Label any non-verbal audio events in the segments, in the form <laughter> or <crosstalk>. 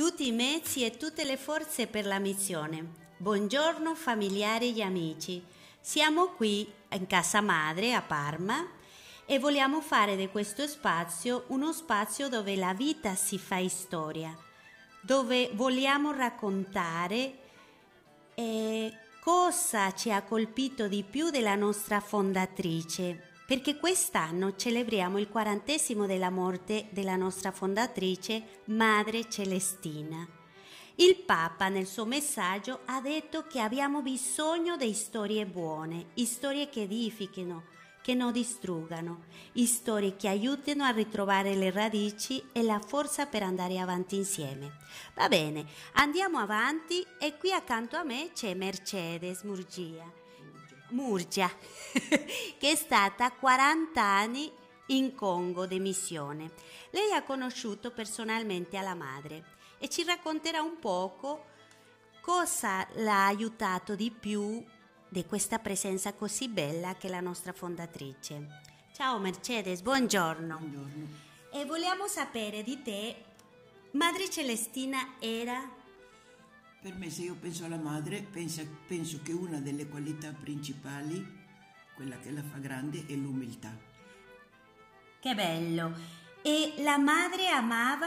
tutti i mezzi e tutte le forze per la missione. Buongiorno familiari e amici. Siamo qui in casa madre a Parma e vogliamo fare di questo spazio uno spazio dove la vita si fa storia, dove vogliamo raccontare eh, cosa ci ha colpito di più della nostra fondatrice, perché quest'anno celebriamo il quarantesimo della morte della nostra fondatrice, Madre Celestina. Il Papa nel suo messaggio ha detto che abbiamo bisogno di storie buone, storie che edifichino, che non distruggano, storie che aiutino a ritrovare le radici e la forza per andare avanti insieme. Va bene, andiamo avanti e qui accanto a me c'è Mercedes Murgia, Murgia <laughs> che è stata 40 anni in Congo di missione. Lei ha conosciuto personalmente la madre e ci racconterà un poco cosa l'ha aiutato di più di questa presenza così bella che è la nostra fondatrice. Ciao Mercedes, buongiorno. Buongiorno. E vogliamo sapere di te, Madre Celestina era? Per me, se io penso alla madre, penso, penso che una delle qualità principali, quella che la fa grande, è l'umiltà. Che bello! E la madre amava?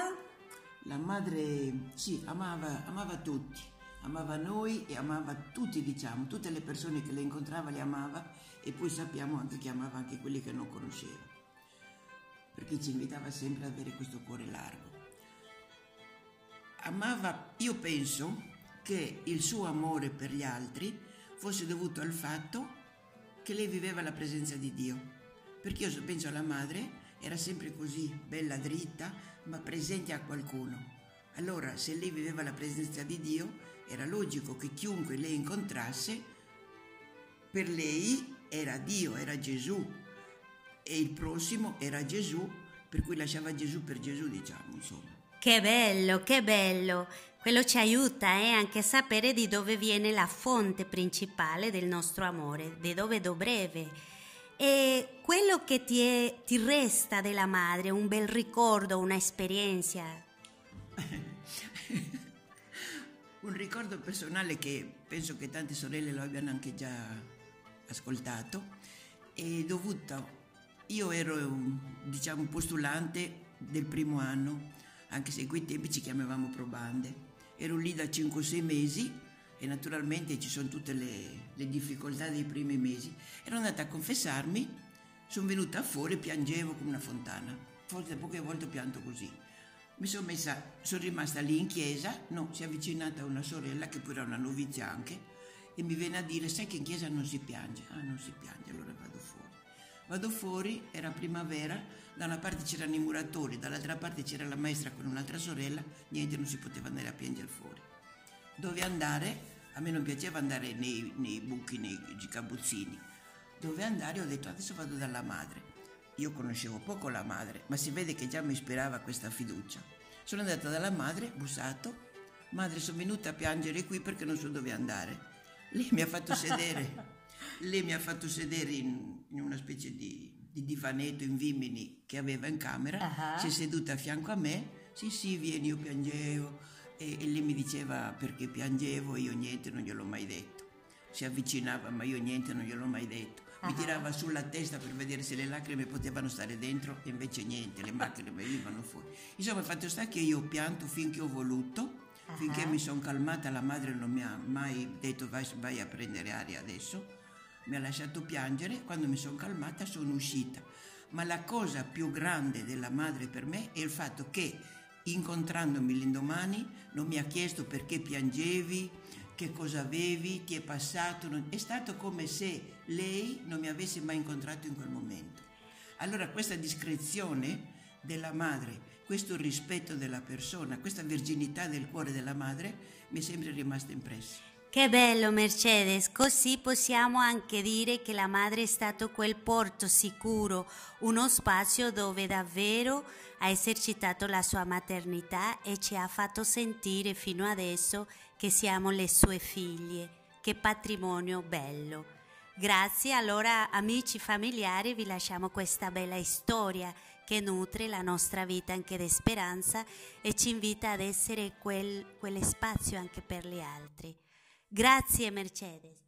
La madre, sì, amava, amava tutti, amava noi e amava tutti, diciamo, tutte le persone che le incontrava le amava e poi sappiamo anche che amava anche quelli che non conosceva, perché ci invitava sempre ad avere questo cuore largo. Amava, io penso che il suo amore per gli altri fosse dovuto al fatto che lei viveva la presenza di Dio, perché io penso alla madre, era sempre così, bella dritta, ma presente a qualcuno. Allora, se lei viveva la presenza di Dio, era logico che chiunque lei incontrasse, per lei era Dio, era Gesù e il prossimo era Gesù, per cui lasciava Gesù per Gesù, diciamo, insomma. Che bello, che bello! Quello ci aiuta eh, anche a sapere di dove viene la fonte principale del nostro amore, di dove dovrebbe. E quello che ti, è, ti resta della madre, un bel ricordo, una esperienza. <laughs> un ricordo personale che penso che tante sorelle lo abbiano anche già ascoltato, è dovuto, io ero diciamo postulante del primo anno, anche se in quei tempi ci chiamavamo probande, ero lì da 5-6 mesi e naturalmente ci sono tutte le, le, difficoltà dei primi mesi. Ero andata a confessarmi, sono venuta fuori e piangevo come una fontana, forse poche volte ho pianto così. Mi sono messa, sono rimasta lì in chiesa, no, si è avvicinata una sorella che pure era una novizia anche e mi viene a dire sai che in chiesa non si piange, ah non si piange, allora vado fuori. Vado fuori, era primavera, da una parte c'erano i muratori, dall'altra parte c'era la maestra con un'altra sorella, niente, non si poteva andare a piangere fuori. Dove andare? A me non piaceva andare nei, nei buchi, nei gicabuzzini. Dove andare? Ho detto adesso vado dalla madre. Io conoscevo poco la madre, ma si vede che già mi ispirava questa fiducia. Sono andata dalla madre, bussato. Madre, sono venuta a piangere qui perché non so dove andare. Lei mi ha fatto <laughs> sedere, lei mi ha fatto sedere in, in una specie di, di, divanetto in vimini che aveva in camera. Uh-huh. Si è seduta a fianco a me. Sì, sì, vieni, io piangevo. E, e lei mi diceva perché piangevo, io niente, non gliel'ho mai detto. Si avvicinava, ma io niente, non gliel'ho mai detto mi tirava sulla testa per vedere se le lacrime potevano stare dentro e invece niente, le lacrime venivano fuori. Insomma, il fatto sta che io ho pianto finché ho voluto, uh-huh. finché mi sono calmata, la madre non mi ha mai detto vai, vai a prendere aria adesso, mi ha lasciato piangere, quando mi sono calmata sono uscita. Ma la cosa più grande della madre per me è il fatto che incontrandomi l'indomani non mi ha chiesto perché piangevi, che cosa avevi, ti è passato, è stato come se lei non mi avesse mai incontrato in quel momento. Allora questa discrezione della madre, questo rispetto della persona, questa virginità del cuore della madre mi è sempre rimasta impressa. Che bello Mercedes, così possiamo anche dire che la madre è stato quel porto sicuro, uno spazio dove davvero ha esercitato la sua maternità e ci ha fatto sentire fino adesso che siamo le sue figlie. Che patrimonio bello. Grazie, allora amici familiari vi lasciamo questa bella storia che nutre la nostra vita anche di speranza e ci invita ad essere quel, quel spazio anche per gli altri. Grazie Mercedes.